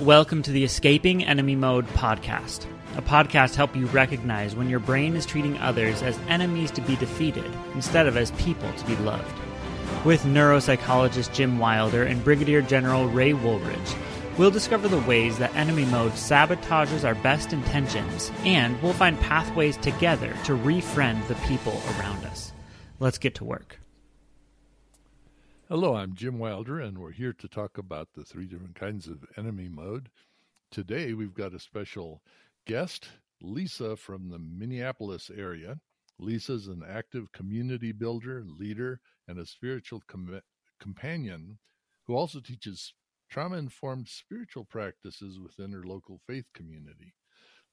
Welcome to the Escaping Enemy Mode podcast. A podcast help you recognize when your brain is treating others as enemies to be defeated instead of as people to be loved. With neuropsychologist Jim Wilder and Brigadier General Ray Woolridge, we'll discover the ways that enemy mode sabotages our best intentions, and we'll find pathways together to refriend the people around us. Let's get to work. Hello, I'm Jim Wilder, and we're here to talk about the three different kinds of enemy mode. Today, we've got a special guest, Lisa from the Minneapolis area. Lisa's an active community builder, leader, and a spiritual com- companion who also teaches trauma informed spiritual practices within her local faith community.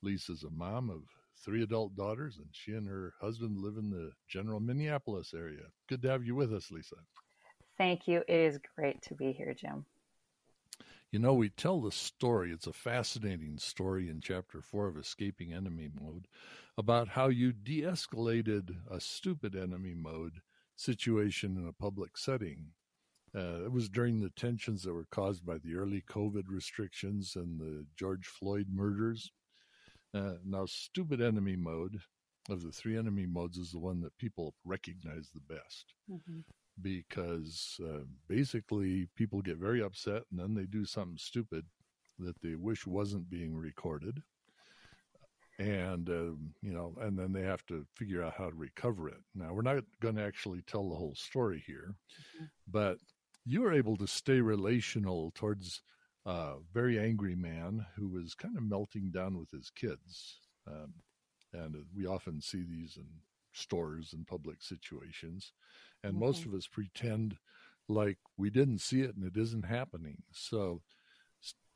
Lisa's a mom of three adult daughters, and she and her husband live in the general Minneapolis area. Good to have you with us, Lisa. Thank you. It is great to be here, Jim. You know, we tell the story, it's a fascinating story in chapter four of Escaping Enemy Mode about how you de escalated a stupid enemy mode situation in a public setting. Uh, it was during the tensions that were caused by the early COVID restrictions and the George Floyd murders. Uh, now, stupid enemy mode of the three enemy modes is the one that people recognize the best. Mm-hmm because uh, basically people get very upset and then they do something stupid that they wish wasn't being recorded. And uh, you know and then they have to figure out how to recover it. Now we're not going to actually tell the whole story here mm-hmm. but you were able to stay relational towards a very angry man who was kind of melting down with his kids. Um, and we often see these in stores and public situations and mm-hmm. most of us pretend like we didn't see it and it isn't happening. So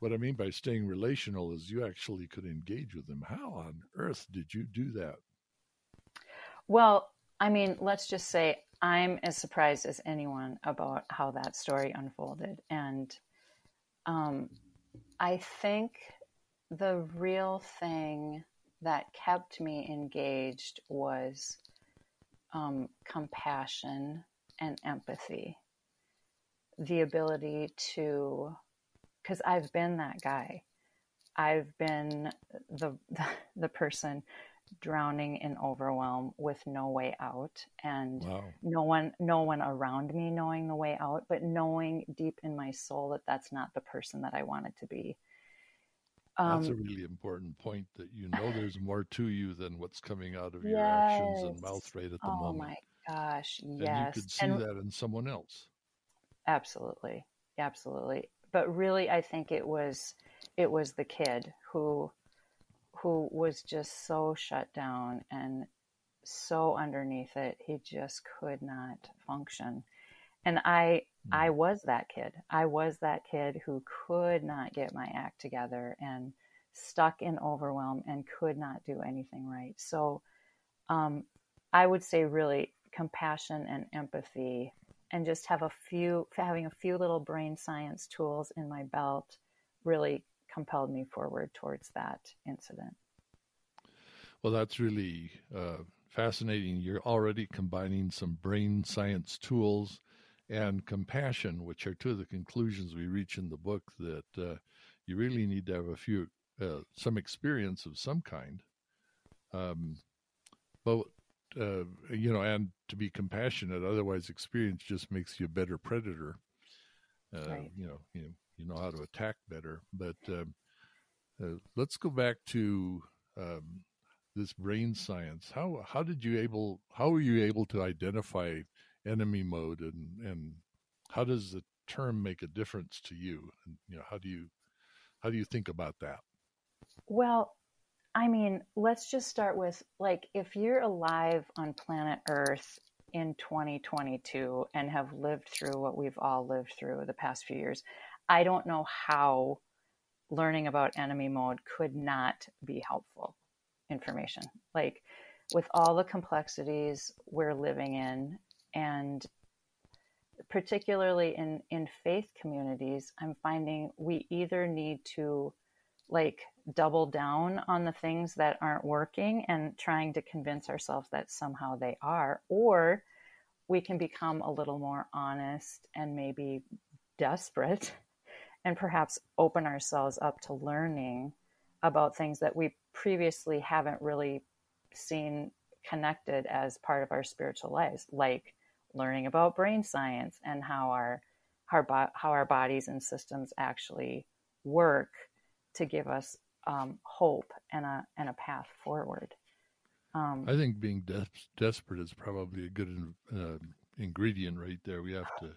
what i mean by staying relational is you actually could engage with them. How on earth did you do that? Well i mean let's just say i'm as surprised as anyone about how that story unfolded. And um, i think the real thing that kept me engaged was um, compassion and empathy. The ability to, because I've been that guy. I've been the, the, the person drowning in overwhelm with no way out and wow. no one no one around me knowing the way out but knowing deep in my soul that that's not the person that I wanted to be that's a um, really important point that you know there's more to you than what's coming out of your yes. actions and mouth right at the oh moment. Oh my gosh, yes. And you could see and that in someone else. Absolutely. Absolutely. But really I think it was it was the kid who who was just so shut down and so underneath it he just could not function and i i mm. was that kid. I was that kid who could not get my act together and stuck in overwhelm and could not do anything right. So um, i would say really compassion and empathy and just have a few having a few little brain science tools in my belt really compelled me forward towards that incident. Well that's really uh, fascinating. You're already combining some brain science tools and compassion, which are two of the conclusions we reach in the book that uh, you really need to have a few, uh, some experience of some kind. Um, but, uh, you know, and to be compassionate, otherwise, experience just makes you a better predator. Uh, right. You know, you know, you know how to attack better. But um, uh, let's go back to um, this brain science. How how did you able how were you able to identify enemy mode and and how does the term make a difference to you? And you know how do you how do you think about that? Well i mean let's just start with like if you're alive on planet earth in 2022 and have lived through what we've all lived through the past few years i don't know how learning about enemy mode could not be helpful information. Like with all the complexities we're living in and particularly in in faith communities i'm finding we either need to like double down on the things that aren't working and trying to convince ourselves that somehow they are or we can become a little more honest and maybe desperate and perhaps open ourselves up to learning about things that we previously haven't really seen connected as part of our spiritual lives, like learning about brain science and how our how, how our bodies and systems actually work to give us um, hope and a and a path forward. Um, I think being de- desperate is probably a good uh, ingredient right there. We have to,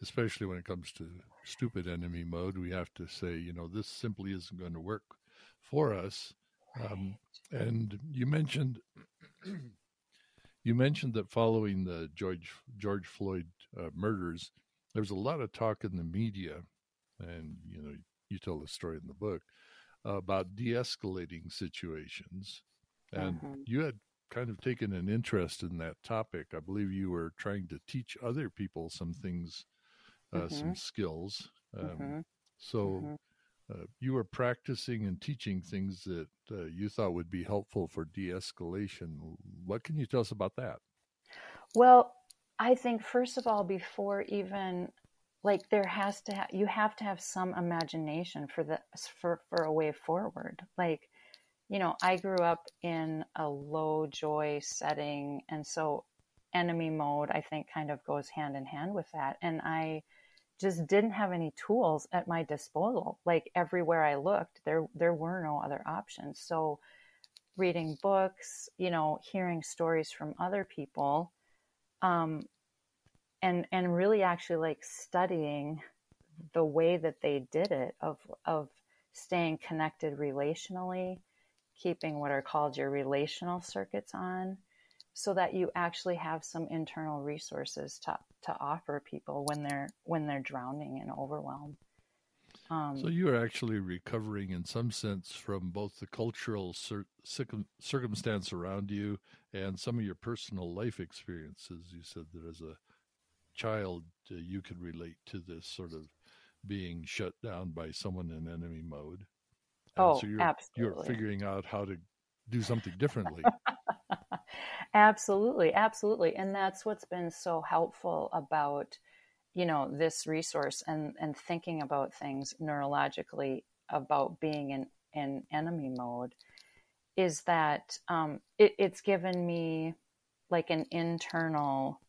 especially when it comes to stupid enemy mode, we have to say, you know, this simply isn't going to work for us. Um, and you mentioned you mentioned that following the George George Floyd uh, murders, there was a lot of talk in the media, and you know, you tell the story in the book uh, about de-escalating situations, and mm-hmm. you had kind of taken an interest in that topic. I believe you were trying to teach other people some things, uh, mm-hmm. some skills. Um, mm-hmm. So mm-hmm. Uh, you were practicing and teaching things that uh, you thought would be helpful for de escalation. What can you tell us about that? Well, I think, first of all, before even like there has to ha- you have to have some imagination for the for for a way forward like you know, I grew up in a low joy setting. And so enemy mode, I think, kind of goes hand in hand with that. And I just didn't have any tools at my disposal. Like everywhere I looked, there, there were no other options. So reading books, you know, hearing stories from other people, um, and, and really actually like studying the way that they did it of, of staying connected relationally, keeping what are called your relational circuits on so that you actually have some internal resources to, to offer people when they're when they're drowning and overwhelmed. um, so you are actually recovering in some sense from both the cultural cir- circumstance around you and some of your personal life experiences you said that as a child uh, you could relate to this sort of being shut down by someone in enemy mode oh, so you're, absolutely. You're figuring out how to do something differently. absolutely, absolutely, and that's what's been so helpful about you know this resource and and thinking about things neurologically about being in in enemy mode is that um, it, it's given me like an internal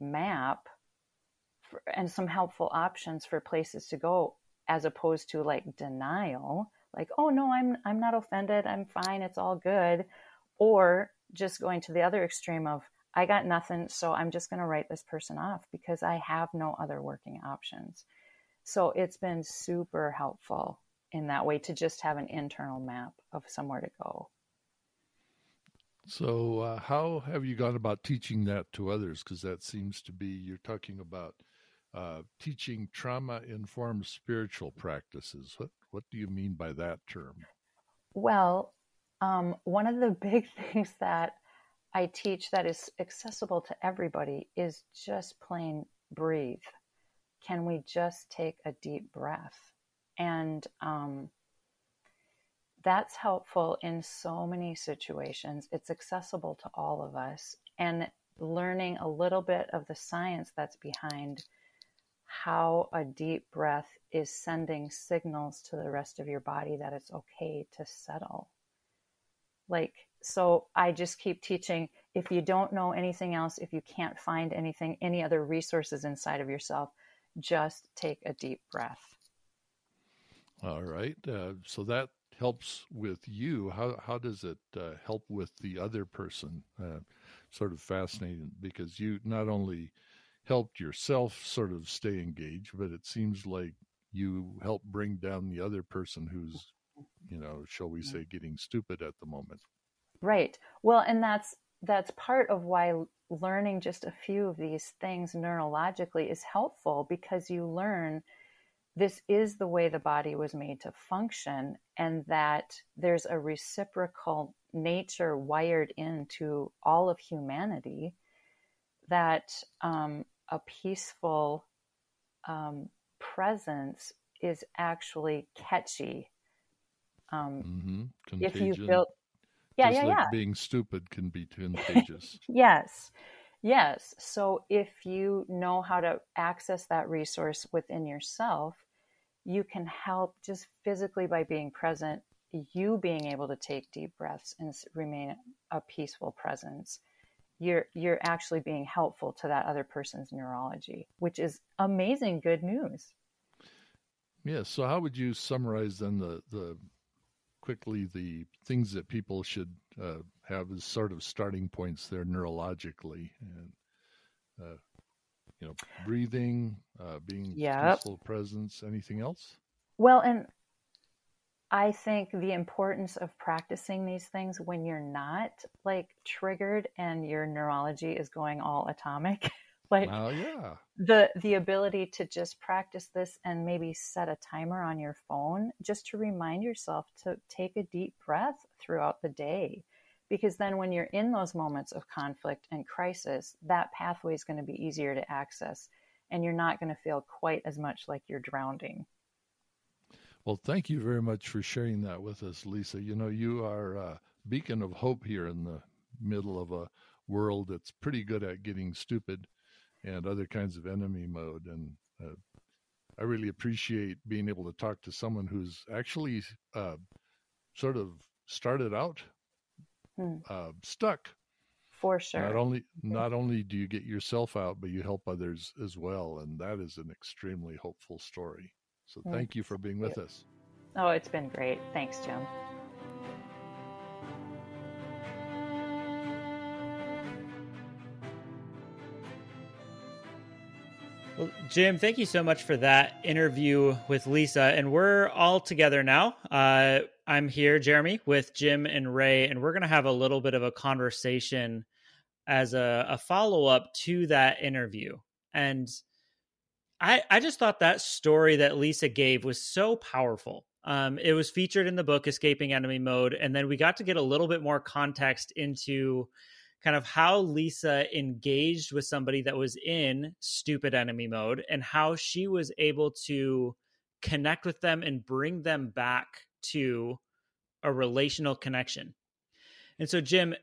map for, and some helpful options for places to go as opposed to like denial like, oh no, I'm I'm not offended, I'm fine, it's all good, or just going to the other extreme of I got nothing, so I'm just going to write this person off because I have no other working options. So it's been super helpful in that way to just have an internal map of somewhere to go. So, uh, how have you gone about teaching that to others? Because that seems to be, you're talking about uh, teaching trauma informed spiritual practices. What, what do you mean by that term? Well, um, one of the big things that I teach that is accessible to everybody is just plain breathe. Can we just take a deep breath? And um, that's helpful in so many situations. It's accessible to all of us. And learning a little bit of the science that's behind how a deep breath is sending signals to the rest of your body that it's okay to settle. Like, so I just keep teaching if you don't know anything else, if you can't find anything, any other resources inside of yourself, just take a deep breath. All right. Uh, so that helps with you. How, how does it uh, help with the other person? Uh, sort of fascinating because you not only helped yourself sort of stay engaged, but it seems like you help bring down the other person who's, you know, shall we say, getting stupid at the moment. Right. Well, and that's that's part of why learning just a few of these things neurologically is helpful because you learn this is the way the body was made to function and that there's a reciprocal nature wired into all of humanity that um, a peaceful um, presence is actually catchy. Um, mm-hmm. If you feel, yeah, Just yeah, like yeah. Being stupid can be contagious. yes, yes. So if you know how to access that resource within yourself, you can help just physically by being present, you being able to take deep breaths and remain a peaceful presence. You're you're actually being helpful to that other person's neurology, which is amazing good news. Yes. So, how would you summarize then the the quickly the things that people should uh, have as sort of starting points there neurologically and uh, you know breathing, uh, being yep. peaceful presence, anything else? Well, and I think the importance of practicing these things when you're not like triggered and your neurology is going all atomic. like oh, yeah. the the ability to just practice this and maybe set a timer on your phone just to remind yourself to take a deep breath throughout the day. Because then when you're in those moments of conflict and crisis that pathway is going to be easier to access and you're not going to feel quite as much like you're drowning. Well thank you very much for sharing that with us lisa. You know you are a beacon of hope here in the middle of a world that's pretty good at getting stupid and other kinds of enemy mode. And uh, I really appreciate being able to talk to someone who's actually uh, sort of started out hmm. uh, stuck. For sure. Not only not only do you get yourself out, but you help others as well, and that is an extremely hopeful story. So hmm. thank you for being with us. Oh, it's been great. Thanks, Jim. Well, Jim, thank you so much for that interview with Lisa. And we're all together now. Uh, I'm here, Jeremy, with Jim and Ray, and we're going to have a little bit of a conversation as a, a follow up to that interview. And I, I just thought that story that Lisa gave was so powerful. Um, it was featured in the book Escaping Enemy Mode, and then we got to get a little bit more context into kind of how Lisa engaged with somebody that was in stupid enemy mode and how she was able to connect with them and bring them back to a relational connection. And so, Jim,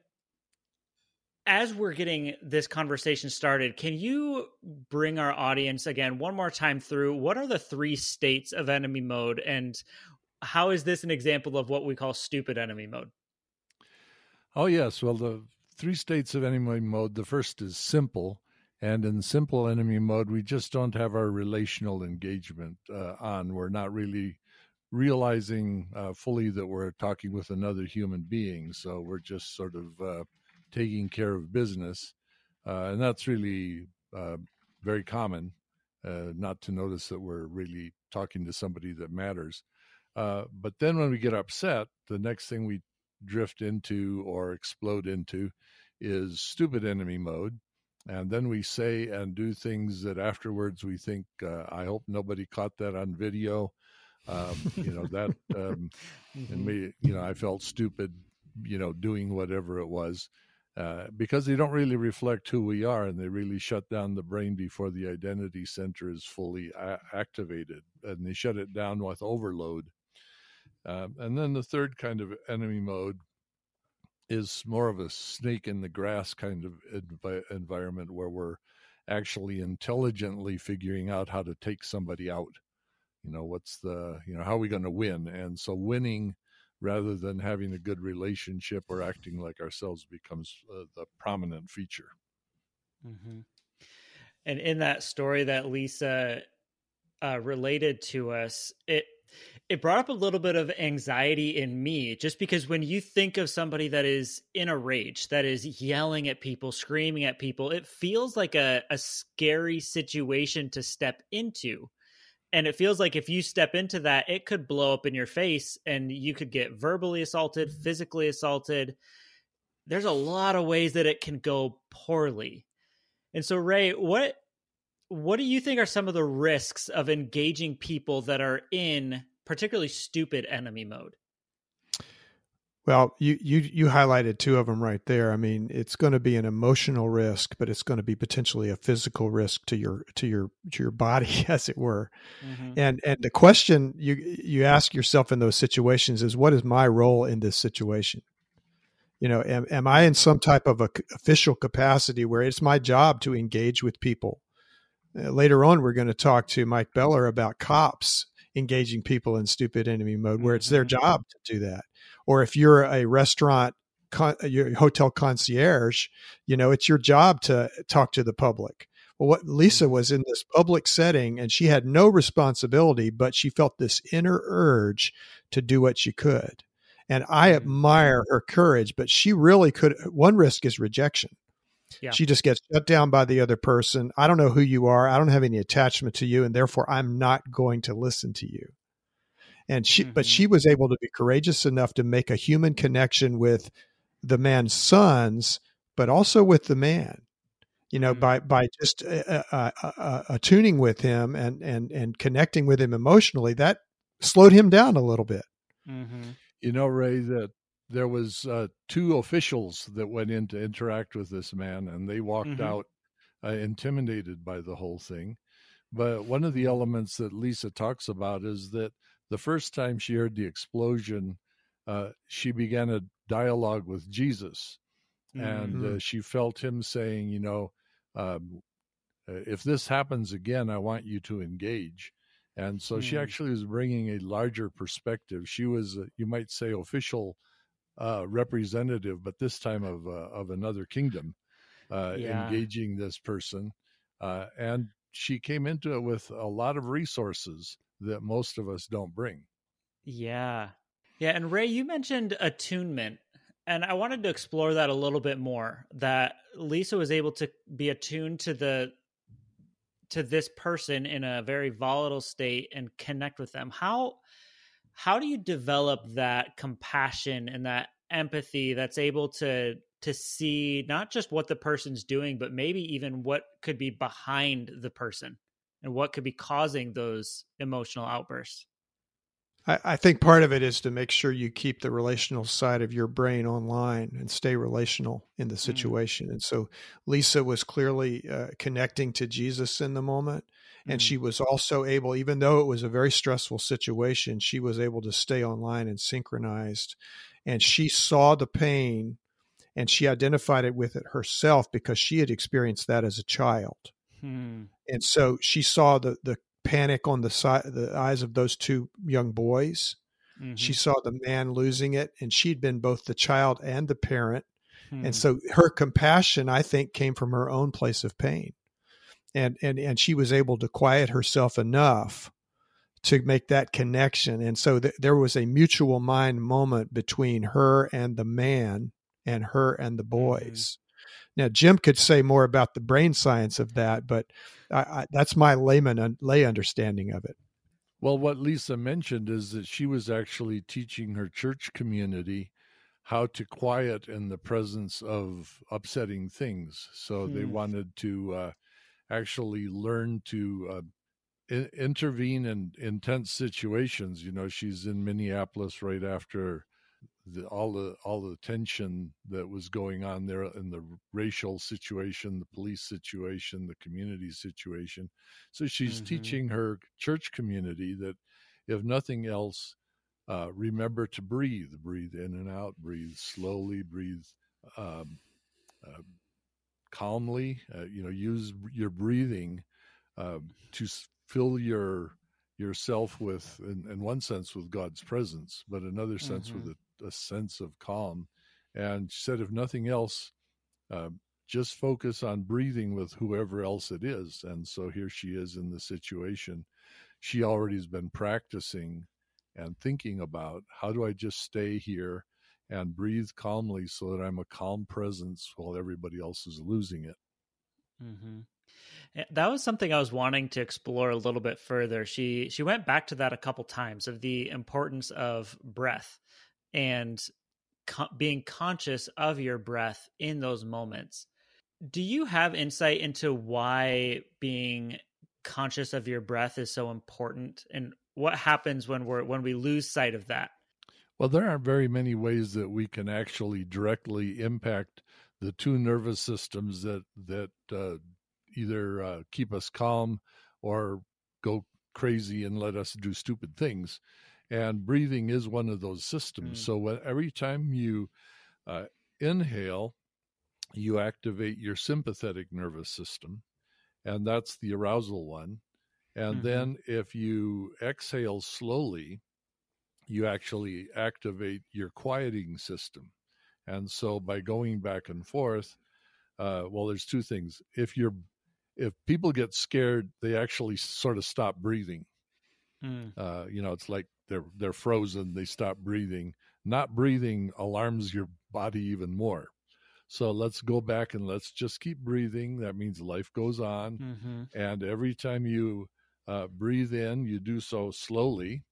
as we're getting this conversation started, can you bring our audience again one more time through what are the three states of enemy mode and how is this an example of what we call stupid enemy mode? Oh, yes. Well, the three states of enemy mode. The first is simple. And in simple enemy mode, we just don't have our relational engagement uh, on. We're not really realizing uh, fully that we're talking with another human being. So we're just sort of uh, taking care of business. Uh, and that's really uh, very common, uh, not to notice that we're really talking to somebody that matters. but then when we get upset, the next thing we drift into or explode into is stupid enemy mode. And then we say and do things that afterwards we think, uh, I hope nobody caught that on video. Um, you know, that, um, mm-hmm. and me, you know, I felt stupid, you know, doing whatever it was. Uh, because they don't really reflect who we are and they really shut down the brain before the identity center is fully a- activated and they shut it down with overload um, and then the third kind of enemy mode is more of a snake in the grass kind of env- environment where we're actually intelligently figuring out how to take somebody out. You know, what's the, you know, how are we going to win? And so winning rather than having a good relationship or acting like ourselves becomes uh, the prominent feature. Mm-hmm. And in that story that Lisa uh, related to us, it it brought up a little bit of anxiety in me just because when you think of somebody that is in a rage that is yelling at people screaming at people it feels like a, a scary situation to step into. And it feels like if you step into that it could blow up in your face and you could get verbally assaulted physically assaulted. There's a lot of ways that it can go poorly. And so ray what what do you think are some of the risks of engaging people that are in particularly stupid enemy mode? Well, you you you highlighted two of them right there. I mean, it's going to be an emotional risk, but it's going to be potentially a physical risk to your to your to your body, as it were. Mm-hmm. And and the question you you ask yourself in those situations is, what is my role in this situation? You know, am, am I in some type of a official capacity where it's my job to engage with people? Uh, later on, we're going to talk to Mike Beller about cops engaging people in stupid enemy mode where it's their mm-hmm. job to do that. Or if you're a restaurant, con- your hotel concierge, you know, it's your job to talk to the public. Well, what Lisa mm-hmm. was in this public setting and she had no responsibility, but she felt this inner urge to do what she could. And I mm-hmm. admire her courage, but she really could. One risk is rejection. Yeah. She just gets shut down by the other person. I don't know who you are. I don't have any attachment to you, and therefore I'm not going to listen to you. And she, mm-hmm. but she was able to be courageous enough to make a human connection with the man's sons, but also with the man. You know, mm-hmm. by by just uh, uh, uh, uh, attuning with him and and and connecting with him emotionally, that slowed him down a little bit. Mm-hmm. You know, Ray, that there was uh, two officials that went in to interact with this man, and they walked mm-hmm. out uh, intimidated by the whole thing. But one of the elements that Lisa talks about is that the first time she heard the explosion, uh, she began a dialogue with Jesus, mm-hmm. and uh, she felt him saying, "You know, um, uh, if this happens again, I want you to engage." And so mm-hmm. she mm. actually was bringing a larger perspective. She was, uh, you might say, official uh, representative, but this time of uh, of another kingdom, uh, yeah. engaging this person, uh, and she came into it with a lot of resources that most of us don't bring. Yeah, yeah, and Ray, you mentioned attunement, and I wanted to explore that a little bit more. That Lisa was able to be attuned to the to this person in a very volatile state and connect with them. How how do you develop that compassion and that empathy that's able to to see not just what the person's doing but maybe even what could be behind the person and what could be causing those emotional outbursts I, I think part of it is to make sure you keep the relational side of your brain online and stay relational in the mm. situation. Mm. And so Lisa was clearly uh, connecting to Jesus in the moment. And mm. she was also able, even though it was a very stressful situation, she was able to stay online and synchronized. And she saw the pain and she identified it with it herself because she had experienced that as a child. Hmm. And so she saw the the panic on the side the eyes of those two young boys. Mm-hmm. She saw the man losing it and she'd been both the child and the parent. Hmm. And so her compassion I think came from her own place of pain and and and she was able to quiet herself enough to make that connection and so th- there was a mutual mind moment between her and the man and her and the mm-hmm. boys mm-hmm. now jim could say more about the brain science of that but I, I, that's my layman lay understanding of it well what lisa mentioned is that she was actually teaching her church community how to quiet in the presence of upsetting things so they hmm. wanted to uh, actually learn to uh, in, intervene in intense situations. You know, she's in Minneapolis right after the, all the all the tension that was going on there in the racial situation, the police situation, the community situation. So she's mm-hmm. teaching her church community that if nothing else, uh, remember to breathe, breathe in and out, breathe slowly, breathe um, uh, calmly. Uh, you know, use your breathing uh, to fill your yourself with, in, in, one sense, with God's presence, but another sense mm-hmm. with a, a, sense of calm. And she said, if nothing else, uh, just focus on breathing with whoever else it is. And so here she is in the situation. She already has been practicing and thinking about how do I just stay here and breathe calmly so that I'm a calm presence while everybody else is losing it. Mm-hmm. Eh, that was something I was wanting to explore a little bit further. She she went back to that a couple times of the importance of breath and co- being conscious of your breath in those moments. Do you have insight into why being conscious of your breath is so important and what happens when we're when we lose sight of that? Well, there aren't very many ways that we can actually directly impact the two nervous systems that that uh, either uh, keep us calm or go crazy and let us do stupid things. And breathing is one of those systems. Mm. So when, every time you uh, inhale, you activate your sympathetic nervous system, and that's the arousal one. And mm-hmm. then if you exhale slowly, you actually activate your quieting system. And so by going back and forth, uh, well, there's two things. If you're if people get scared, they actually sort of stop breathing. Mm. Uh, you know, it's like they're they're frozen. They stop breathing. Not breathing alarms your body even more. So let's go back and let's just keep breathing. That means life goes on. Mm-hmm. And every time you uh, breathe in, you do so slowly.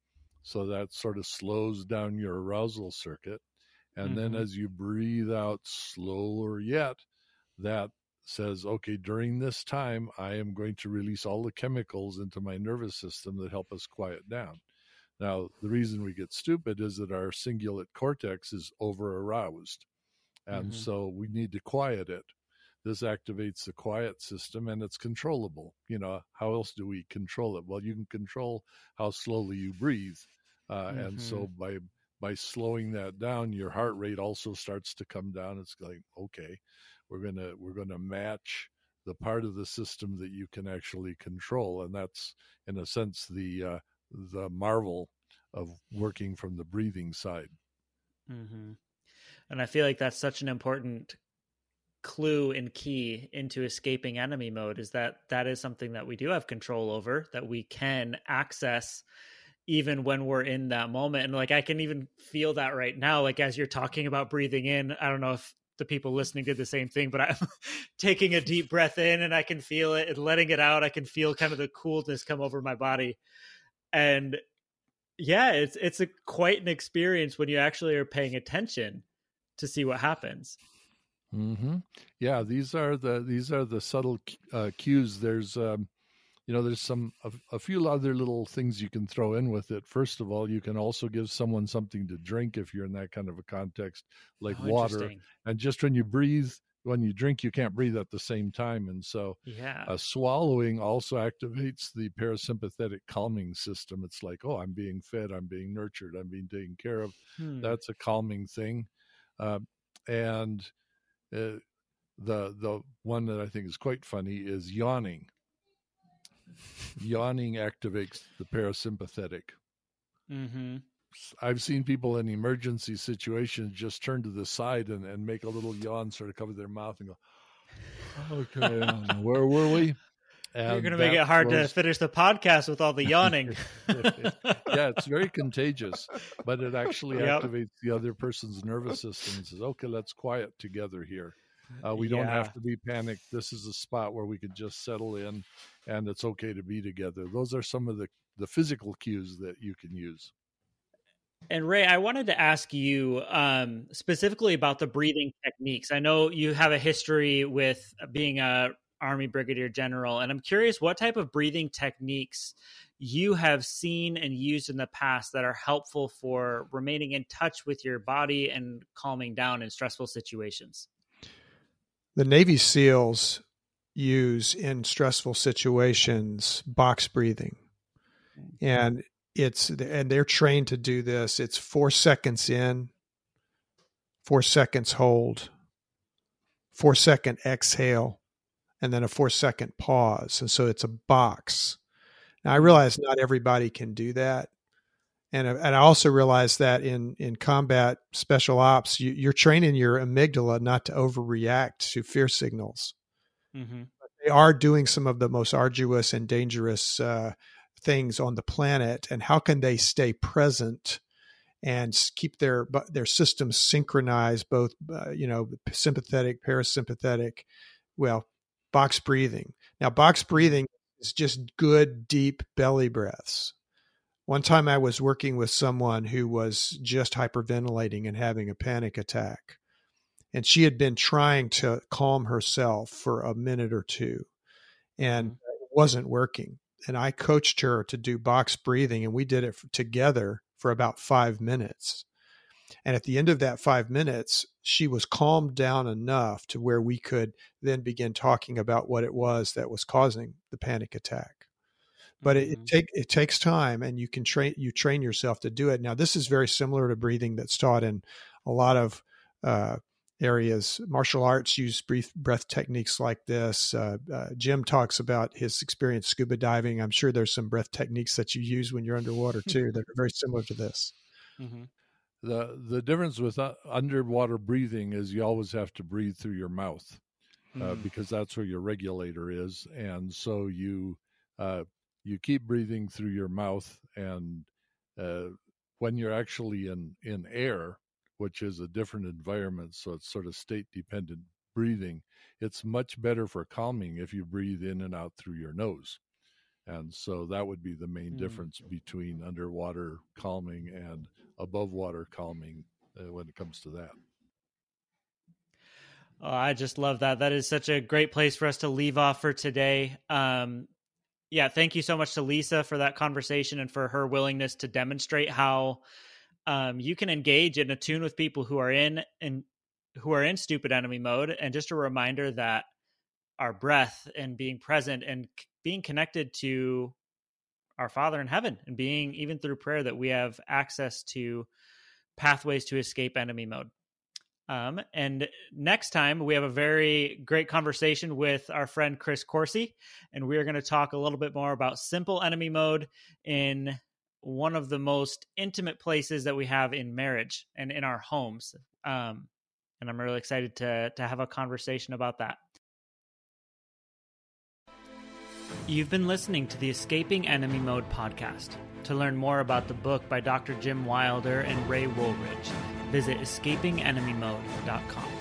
So that sort of slows down your arousal circuit. And mm-hmm. then as you breathe out slower yet, that says, okay, during this time, I am going to release all the chemicals into my nervous system that help us quiet down. Now, the reason we get stupid is that our cingulate cortex is over aroused. And mm-hmm. so we need to quiet it. This activates the quiet system and it's controllable. You know, how else do we control it? Well, you can control how slowly you breathe. Uh, mm-hmm. And so mm-hmm. by by slowing that down, your heart rate also starts to come down. It's like, okay, we're gonna we're gonna match the part of the system that you can actually control, and that's in a sense the uh, the marvel of working from the breathing side. Mm-hmm. And I feel like that's such an important clue and key into escaping enemy mode is that that is something that we do have control over that we can access even when we're in that moment and like i can even feel that right now like as you're talking about breathing in i don't know if the people listening did the same thing but i'm taking a deep breath in and i can feel it and letting it out i can feel kind of the coolness come over my body and yeah it's it's a quite an experience when you actually are paying attention to see what happens. Mm-hmm. Yeah, these are the these are the subtle uh, cues. There's um, you know there's some a, a, few other little things you can throw in with it. First of all, you can also give someone something to drink if you're in that kind of a context, like oh, water. And just when you breathe, when you drink, you can't breathe at the same time, and so yeah, uh, swallowing also activates the parasympathetic calming system. It's like, oh, I'm being fed, I'm being nurtured, I'm being taken care of. Hmm. That's a calming thing. Uh, and uh, the the one that I think is quite funny is yawning. Yawning activates the parasympathetic. Mm-hmm. I've seen people in emergency situations just turn to the side and, and make a little yawn, sort of cover their mouth and go, "Okay, where were we?" And You're going to make it hard was... to finish the podcast with all the yawning. yeah, it's very contagious, but it actually yep. activates the other person's nervous system and says, okay, let's quiet together here. Uh, we don't have to be panicked. This is a spot where we could just settle in and it's okay to be together. Those are some of the, the physical cues that you can use. And Ray, I wanted to ask you um, specifically about the breathing techniques. I know you have a history with being a Army Brigadier General. And I'm curious what type of breathing techniques you have seen and used in the past that are helpful for remaining in touch with your body and calming down in stressful situations. The Navy SEALs use in stressful situations box breathing. Mm-hmm. And it's and they're trained to do this. It's 4 seconds in, 4 seconds hold, 4 second exhale, and then a four second pause. And so it's a box. Now I mm-hmm. realize not everybody can do that. And, and I also realize that in, in combat special ops, you, you're training your amygdala not to overreact to fear signals. Mm-hmm. They are doing some of the most arduous and dangerous uh, things on the planet. And how can they stay present and keep their their systems synchronized, both uh, you know sympathetic, parasympathetic, well, box breathing. Now, box breathing is just good, deep belly breaths. One time I was working with someone who was just hyperventilating and having a panic attack. And she had been trying to calm herself for a minute or two, and mm-hmm. it wasn't working. And I coached her to do box breathing, and we did it together for about five minutes. And at the end of that five minutes, she was calmed down enough to where we could then begin talking about what it was that was causing the panic attack. But mm-hmm. it, it, take it takes time, and you can train you train yourself to do it. Now, this is very similar to breathing that's taught in a lot of uh, areas. Martial arts use breath, breath techniques like this. Uh, uh, Jim talks about his experience scuba diving. I'm sure there's some breath techniques that you use when you're underwater too that are very similar to this. Mm-hmm. The the difference with uh, underwater breathing is you always have to breathe through your mouth uh, mm. because that's where your regulator is, and so you uh, you keep breathing through your mouth, and uh, when you're actually in in air, which is a different environment, so it's sort of state dependent breathing. It's much better for calming if you breathe in and out through your nose. And so that would be the main mm. difference between underwater calming and above water calming uh, when it comes to that. Oh, I just love that. That is such a great place for us to leave off for today. Um, yeah, thank you so much to Lisa for that conversation and for her willingness to demonstrate how um, you can engage and attune with people who are in and who are in stupid enemy mode. And just a reminder that our breath and being present and being connected to our Father in heaven and being even through prayer that we have access to pathways to escape enemy mode. Um, and next time we have a very great conversation with our friend Chris Coursey, and we are going to talk a little bit more about simple enemy mode in one of the most intimate places that we have in marriage and in our homes. Um, and I'm really excited to to have a conversation about that. You've been listening to the Escaping Enemy Mode podcast. To learn more about the book by Dr. Jim Wilder and Ray Woolridge, visit escapingenemymode.com.